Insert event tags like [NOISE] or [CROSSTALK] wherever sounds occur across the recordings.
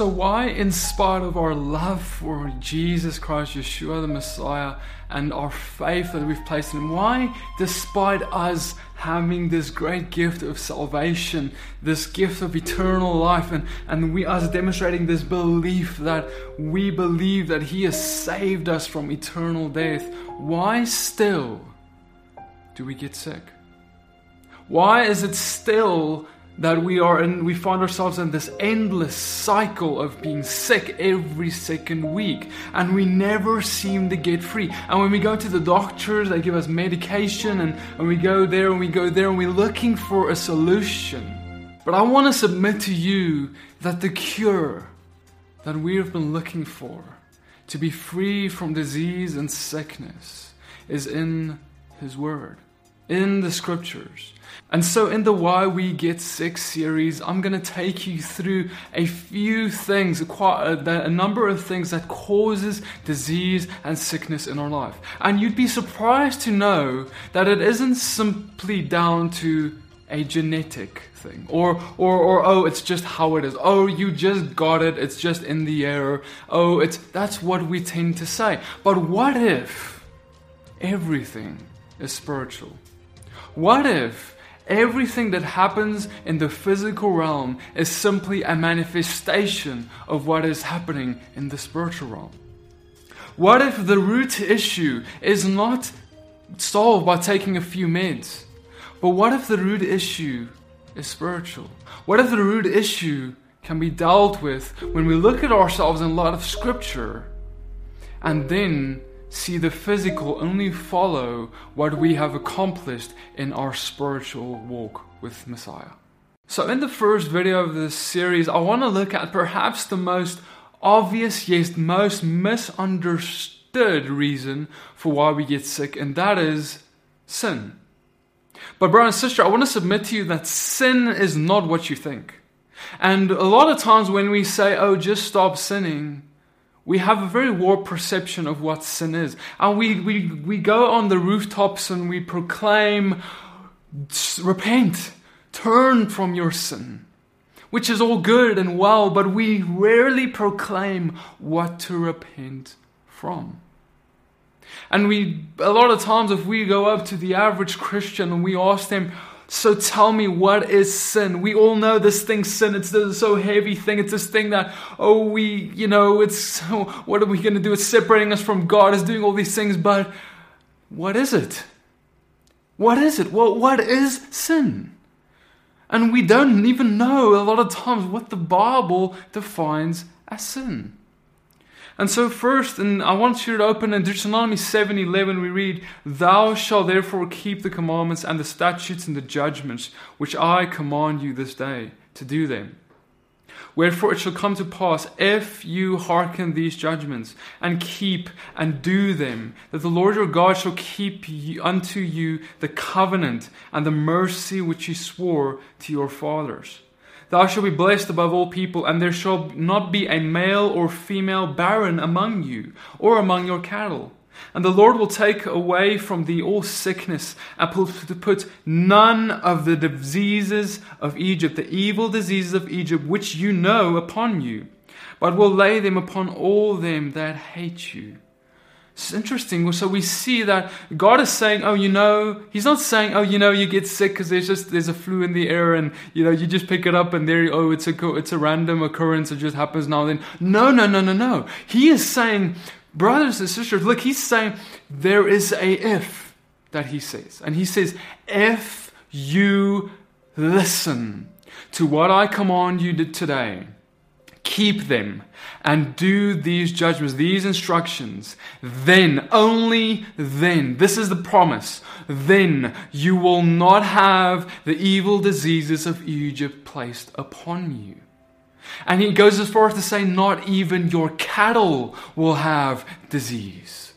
So, why, in spite of our love for Jesus Christ, Yeshua the Messiah, and our faith that we've placed in Him, why, despite us having this great gift of salvation, this gift of eternal life, and, and we us demonstrating this belief that we believe that He has saved us from eternal death, why still do we get sick? Why is it still that we are in, we find ourselves in this endless cycle of being sick every second week and we never seem to get free. And when we go to the doctors they give us medication and, and we go there and we go there and we're looking for a solution. But i want to submit to you that the cure that we have been looking for to be free from disease and sickness is in his word in the scriptures and so, in the Why We Get Sick series, I'm going to take you through a few things, a, number of things that causes disease and sickness in our life. And you'd be surprised to know that it isn't simply down to a genetic thing, or or or oh, it's just how it is. Oh, you just got it. It's just in the air. Oh, it's that's what we tend to say. But what if everything is spiritual? What if Everything that happens in the physical realm is simply a manifestation of what is happening in the spiritual realm. What if the root issue is not solved by taking a few meds? But what if the root issue is spiritual? What if the root issue can be dealt with when we look at ourselves in light of Scripture and then see the physical only follow what we have accomplished in our spiritual walk with Messiah. So, in the first video of this series, I want to look at perhaps the most obvious, yet most misunderstood reason for why we get sick, and that is sin. But, brother and sister, I want to submit to you that sin is not what you think. And a lot of times when we say, oh, just stop sinning, we have a very warped perception of what sin is. And we, we, we go on the rooftops and we proclaim, repent, turn from your sin, which is all good and well, but we rarely proclaim what to repent from. And we, a lot of times, if we go up to the average Christian and we ask them, so tell me, what is sin? We all know this thing, sin. It's this so heavy thing. It's this thing that, oh, we, you know, it's, [LAUGHS] what are we going to do? It's separating us from God. It's doing all these things. But what is it? What is it? Well, what is sin? And we don't even know a lot of times what the Bible defines as sin. And so first, and I want you to open in Deuteronomy 7:11 we read, "Thou shalt therefore keep the commandments and the statutes and the judgments which I command you this day to do them." Wherefore it shall come to pass, if you hearken these judgments, and keep and do them, that the Lord your God shall keep unto you the covenant and the mercy which he swore to your fathers. Thou shalt be blessed above all people, and there shall not be a male or female barren among you, or among your cattle. And the Lord will take away from thee all sickness, and to put none of the diseases of Egypt, the evil diseases of Egypt, which you know, upon you, but will lay them upon all them that hate you. It's interesting. So we see that God is saying, "Oh, you know," He's not saying, "Oh, you know, you get sick because there's just there's a flu in the air and you know you just pick it up and there, oh, it's a it's a random occurrence. It just happens now and then." No, no, no, no, no. He is saying, brothers and sisters, look, He's saying there is a if that He says, and He says, "If you listen to what I command you did today." Keep them and do these judgments, these instructions, then, only then, this is the promise, then you will not have the evil diseases of Egypt placed upon you. And he goes as far as to say, not even your cattle will have disease.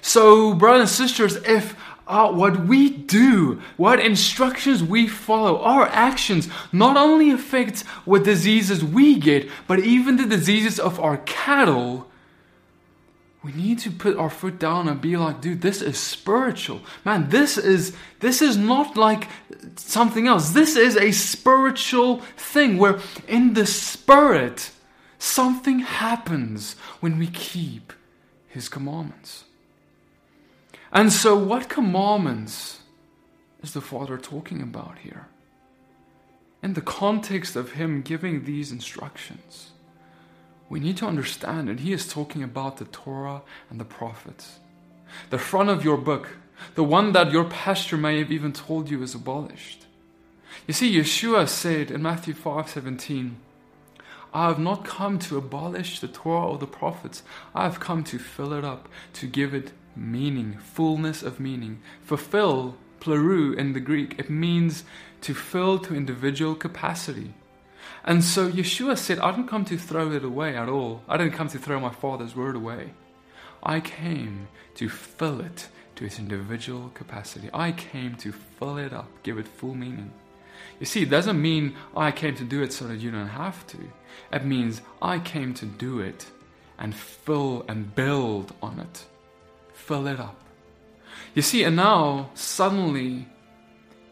So, brothers and sisters, if uh, what we do, what instructions we follow, our actions not only affect what diseases we get, but even the diseases of our cattle. We need to put our foot down and be like, dude, this is spiritual. Man, this is this is not like something else. This is a spiritual thing where in the spirit Something happens when we keep his commandments. And so, what commandments is the Father talking about here? In the context of him giving these instructions, we need to understand that he is talking about the Torah and the prophets. The front of your book, the one that your pastor may have even told you is abolished. You see, Yeshua said in Matthew 5 17, I have not come to abolish the Torah or the prophets. I have come to fill it up, to give it meaning, fullness of meaning. Fulfill, pleroo in the Greek, it means to fill to individual capacity. And so Yeshua said, I didn't come to throw it away at all. I didn't come to throw my Father's word away. I came to fill it to its individual capacity. I came to fill it up, give it full meaning. You see, it doesn't mean I came to do it so that you don't have to. It means I came to do it and fill and build on it. Fill it up. You see, and now suddenly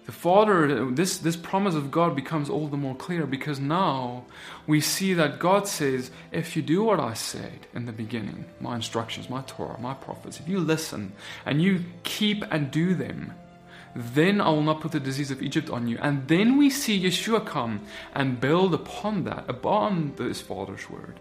the Father, this, this promise of God becomes all the more clear because now we see that God says, if you do what I said in the beginning, my instructions, my Torah, my prophets, if you listen and you keep and do them, then I will not put the disease of Egypt on you. And then we see Yeshua come and build upon that, upon this Father's word.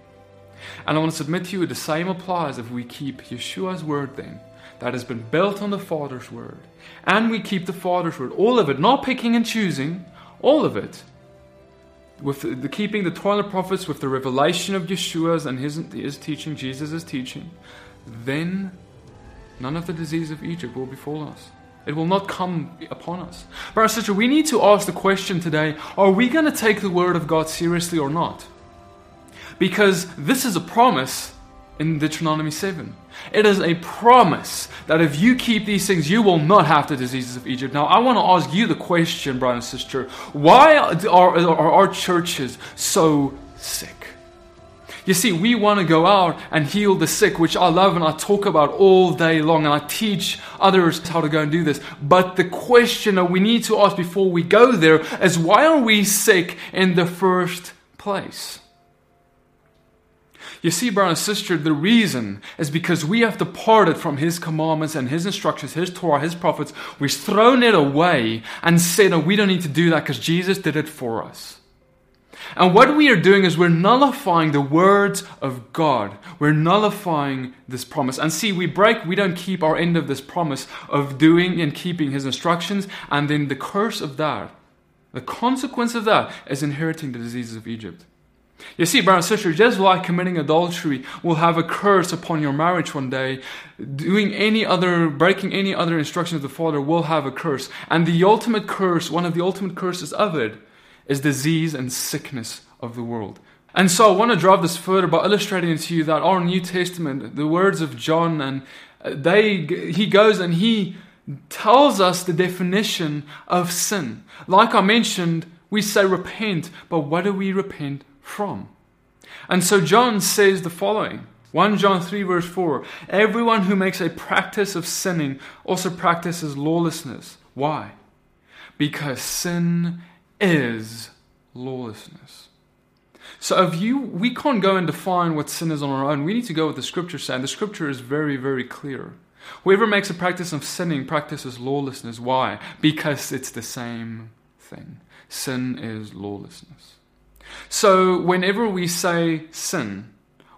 And I want to submit to you the same applies if we keep Yeshua's word then, that has been built on the Father's word, and we keep the Father's word, all of it, not picking and choosing, all of it, with the, the keeping the Torah and the prophets, with the revelation of Yeshua's and his, his teaching, Jesus' teaching, then none of the disease of Egypt will befall us. It will not come upon us. Brother sister, we need to ask the question today are we going to take the word of God seriously or not? Because this is a promise in Deuteronomy 7. It is a promise that if you keep these things, you will not have the diseases of Egypt. Now, I want to ask you the question, brother and sister why are, are our churches so sick? You see, we want to go out and heal the sick, which I love and I talk about all day long, and I teach others how to go and do this. But the question that we need to ask before we go there is why are we sick in the first place? You see, brother and sister, the reason is because we have departed from His commandments and His instructions, His Torah, His prophets. We've thrown it away and said, no, we don't need to do that because Jesus did it for us. And what we are doing is we're nullifying the words of God. We're nullifying this promise. And see, we break, we don't keep our end of this promise of doing and keeping His instructions. And then the curse of that, the consequence of that, is inheriting the diseases of Egypt. You see, brother and sister, just like committing adultery will have a curse upon your marriage one day, doing any other, breaking any other instruction of the Father will have a curse. And the ultimate curse, one of the ultimate curses of it, is disease and sickness of the world. And so I want to drive this further by illustrating to you that our New Testament, the words of John, and uh, they, he goes and he tells us the definition of sin. Like I mentioned, we say repent, but what do we repent from? And so John says the following 1 John 3, verse 4 Everyone who makes a practice of sinning also practices lawlessness. Why? Because sin is lawlessness. So if you we can't go and define what sin is on our own. We need to go with the scripture saying the scripture is very, very clear. Whoever makes a practice of sinning practices lawlessness. Why? Because it's the same thing. Sin is lawlessness. So whenever we say sin,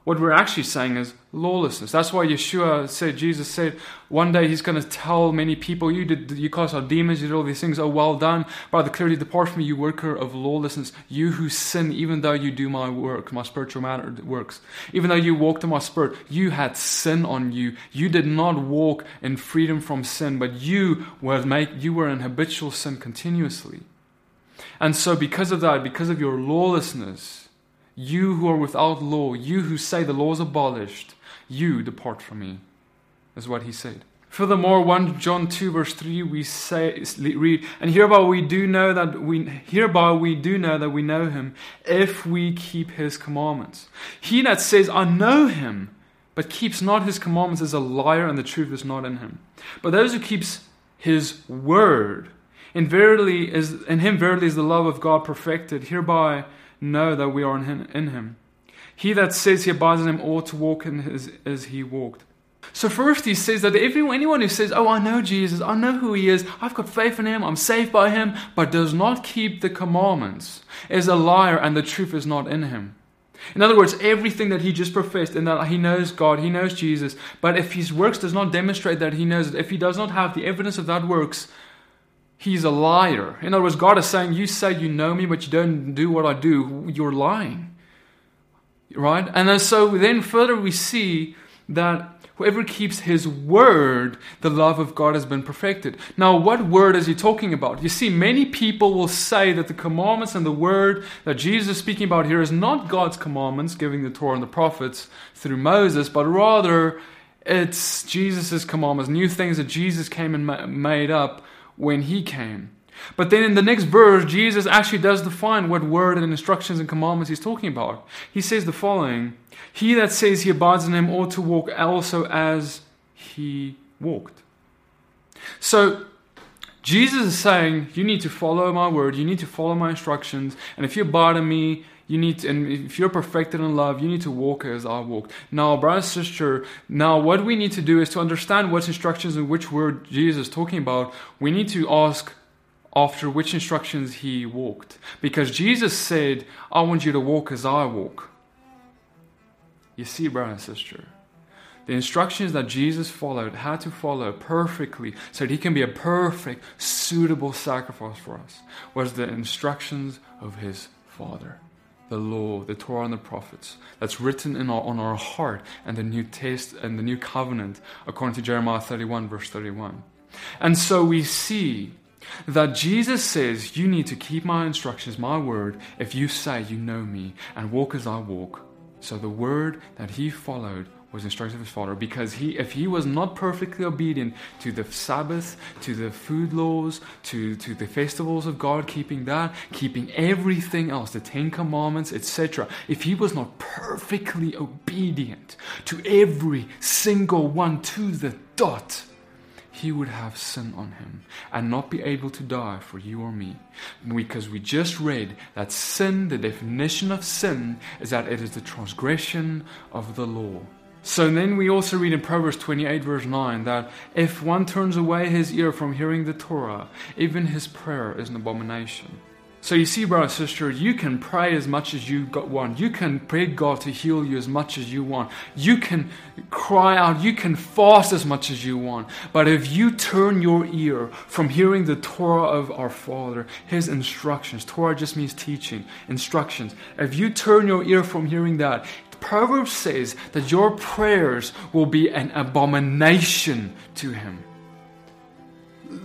what we're actually saying is lawlessness. That's why Yeshua said, Jesus said, one day he's going to tell many people, you did, you cast out demons, you did all these things. Oh, well done. By the clarity, depart from me, you worker of lawlessness. You who sin, even though you do my work, my spiritual matter works. Even though you walked in my spirit, you had sin on you. You did not walk in freedom from sin, but you were make, you were in habitual sin continuously. And so because of that, because of your lawlessness, you who are without law, you who say the law is abolished, you depart from me, is what he said. Furthermore, 1 John 2 verse 3 we say read, and hereby we do know that we hereby we do know that we know him if we keep his commandments. He that says, I know him, but keeps not his commandments is a liar, and the truth is not in him. But those who keeps his word, in verily is in him verily is the love of God perfected. Hereby know that we are in him, in him. He that says he abides in him ought to walk in his as he walked. So first he says that everyone, anyone who says, "Oh, I know Jesus, I know who he is, I've got faith in him, I'm saved by him," but does not keep the commandments, is a liar, and the truth is not in him. In other words, everything that he just professed and that he knows God, he knows Jesus, but if his works does not demonstrate that he knows it, if he does not have the evidence of that works, he's a liar. In other words, God is saying, You say you know me, but you don't do what I do, you're lying. Right? And then, so then further we see that Whoever keeps his word, the love of God has been perfected. Now, what word is he talking about? You see, many people will say that the commandments and the word that Jesus is speaking about here is not God's commandments, giving the Torah and the prophets through Moses, but rather it's Jesus' commandments, new things that Jesus came and made up when he came. But then in the next verse, Jesus actually does define what word and instructions and commandments he's talking about. He says the following He that says he abides in him ought to walk also as he walked. So, Jesus is saying, You need to follow my word, you need to follow my instructions, and if you abide in me, you need to, and if you're perfected in love, you need to walk as I walked. Now, brother, and sister, now what we need to do is to understand what instructions and which word Jesus is talking about. We need to ask after which instructions he walked. Because Jesus said, I want you to walk as I walk. You see, brother and sister, the instructions that Jesus followed, had to follow perfectly so that he can be a perfect, suitable sacrifice for us, was the instructions of his Father. The law, the Torah, and the prophets that's written in our, on our heart and the new test and the new covenant, according to Jeremiah 31, verse 31. And so we see that Jesus says, You need to keep my instructions, my word, if you say you know me and walk as I walk. So the word that he followed was instructed of his father because he if he was not perfectly obedient to the Sabbath, to the food laws, to, to the festivals of God, keeping that, keeping everything else, the Ten Commandments, etc., if he was not perfectly obedient to every single one to the dot, he would have sin on him and not be able to die for you or me. Because we just read that sin, the definition of sin, is that it is the transgression of the law. So then we also read in Proverbs 28, verse 9, that if one turns away his ear from hearing the Torah, even his prayer is an abomination. So you see, brother sister, you can pray as much as you got want. You can pray God to heal you as much as you want. You can cry out. You can fast as much as you want. But if you turn your ear from hearing the Torah of our Father, His instructions, Torah just means teaching, instructions. If you turn your ear from hearing that, Proverbs says that your prayers will be an abomination to Him.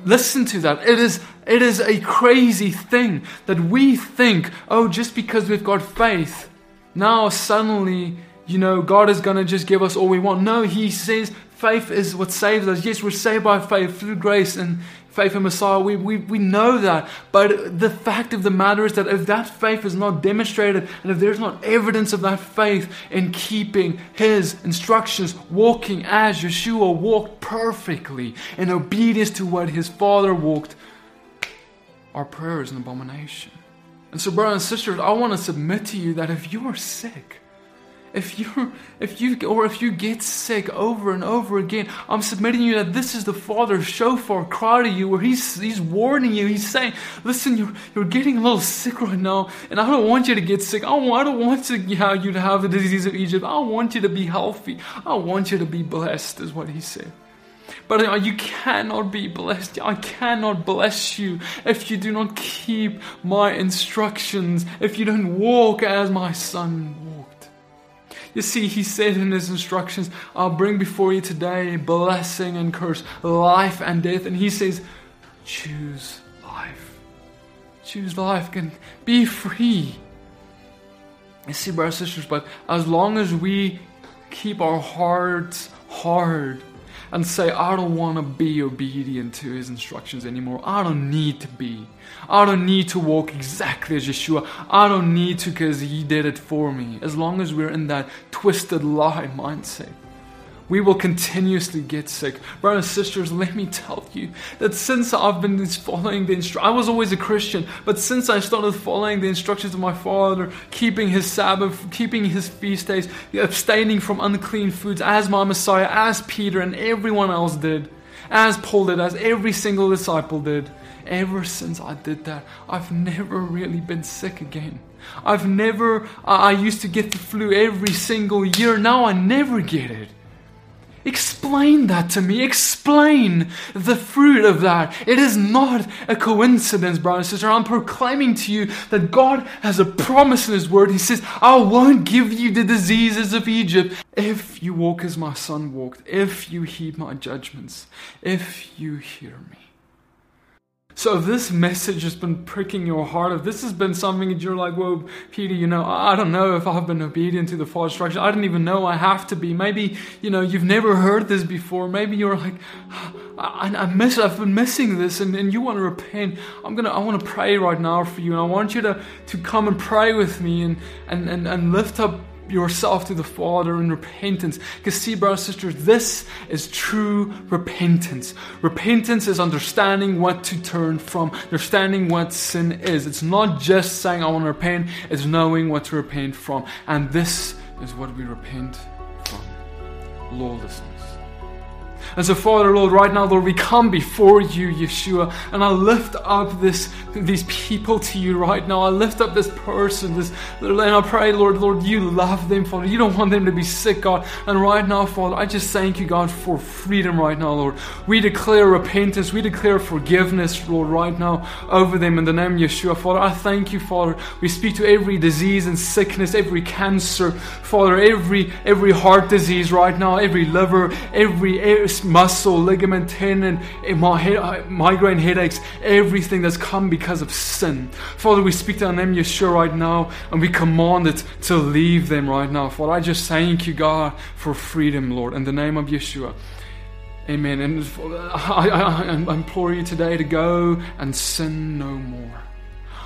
Listen to that. It is, it is a crazy thing that we think, oh, just because we've got faith, now suddenly, you know, God is going to just give us all we want. No, He says faith is what saves us. Yes, we're saved by faith through grace and faith in Messiah. We, we, we know that. But the fact of the matter is that if that faith is not demonstrated and if there's not evidence of that faith in keeping His instructions, walking as Yeshua walked perfectly in obedience to what His Father walked, our prayer is an abomination. And so, brothers and sisters, I want to submit to you that if you are sick, if you [LAUGHS] if you or if you get sick over and over again, I'm submitting you that this is the Father's shofar cry to you where he's he's warning you. He's saying, listen, you're you're getting a little sick right now, and I don't want you to get sick. I don't, I don't want to have you to have the disease of Egypt. I want you to be healthy. I want you to be blessed, is what he said. But uh, you cannot be blessed. I cannot bless you if you do not keep my instructions, if you don't walk as my son you see, he said in his instructions, I'll bring before you today blessing and curse, life and death. And he says, choose life. Choose life and be free. You see, brothers and sisters, but as long as we keep our hearts hard and say, I don't want to be obedient to his instructions anymore. I don't need to be. I don't need to walk exactly as Yeshua. I don't need to because he did it for me. As long as we're in that twisted lie mindset, we will continuously get sick. Brothers and sisters, let me tell you that since I've been following the instructions, I was always a Christian, but since I started following the instructions of my Father, keeping His Sabbath, keeping His feast days, abstaining from unclean foods, as my Messiah, as Peter and everyone else did, as Paul did, as every single disciple did, ever since I did that, I've never really been sick again. I've never, I used to get the flu every single year. Now I never get it. Explain that to me. Explain the fruit of that. It is not a coincidence, brother and sister. I'm proclaiming to you that God has a promise in His Word. He says, I won't give you the diseases of Egypt if you walk as my son walked, if you heed my judgments, if you hear me. So if this message has been pricking your heart, if this has been something that you're like, well, Peter, you know, I don't know if I've been obedient to the Father's instruction. I didn't even know I have to be. Maybe, you know, you've never heard this before. Maybe you're like, I, I miss, I've been missing this and, and you want to repent. I'm going to, I want to pray right now for you. And I want you to, to come and pray with me and, and, and, and lift up yourself to the Father in repentance. Because, see, brothers and sisters, this is true repentance. Repentance is understanding what to turn from, understanding what sin is. It's not just saying, I want to repent, it's knowing what to repent from. And this is what we repent from lawlessness. And so, Father, Lord, right now, Lord, we come before you, Yeshua, and I lift up this, these people to you right now. I lift up this person, this, and I pray, Lord, Lord, you love them, Father. You don't want them to be sick, God. And right now, Father, I just thank you, God, for freedom right now, Lord. We declare repentance, we declare forgiveness, Lord, right now over them in the name of Yeshua, Father. I thank you, Father. We speak to every disease and sickness, every cancer, Father, every every heart disease right now, every liver, every, every muscle, ligament, tendon, uh, migraine headaches, everything that's come because of sin. Father, we speak to our name Yeshua right now and we command it to leave them right now. Father, I just thank you, God, for freedom, Lord, in the name of Yeshua. Amen. And I, I, I implore you today to go and sin no more.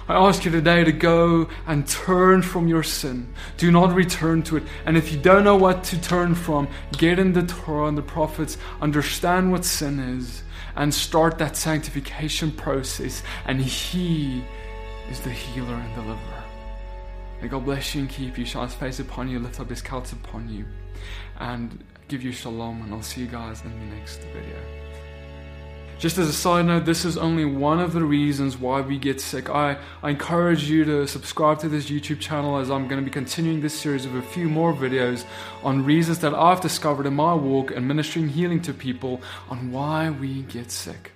I ask you today to go and turn from your sin. Do not return to it. And if you don't know what to turn from, get in the Torah and the prophets, understand what sin is, and start that sanctification process. And He is the healer and deliverer. May God bless you and keep you, shine His face upon you, lift up His countenance upon you, and give you shalom. And I'll see you guys in the next video. Just as a side note, this is only one of the reasons why we get sick. I, I encourage you to subscribe to this YouTube channel as I'm going to be continuing this series of a few more videos on reasons that I've discovered in my walk and ministering healing to people on why we get sick.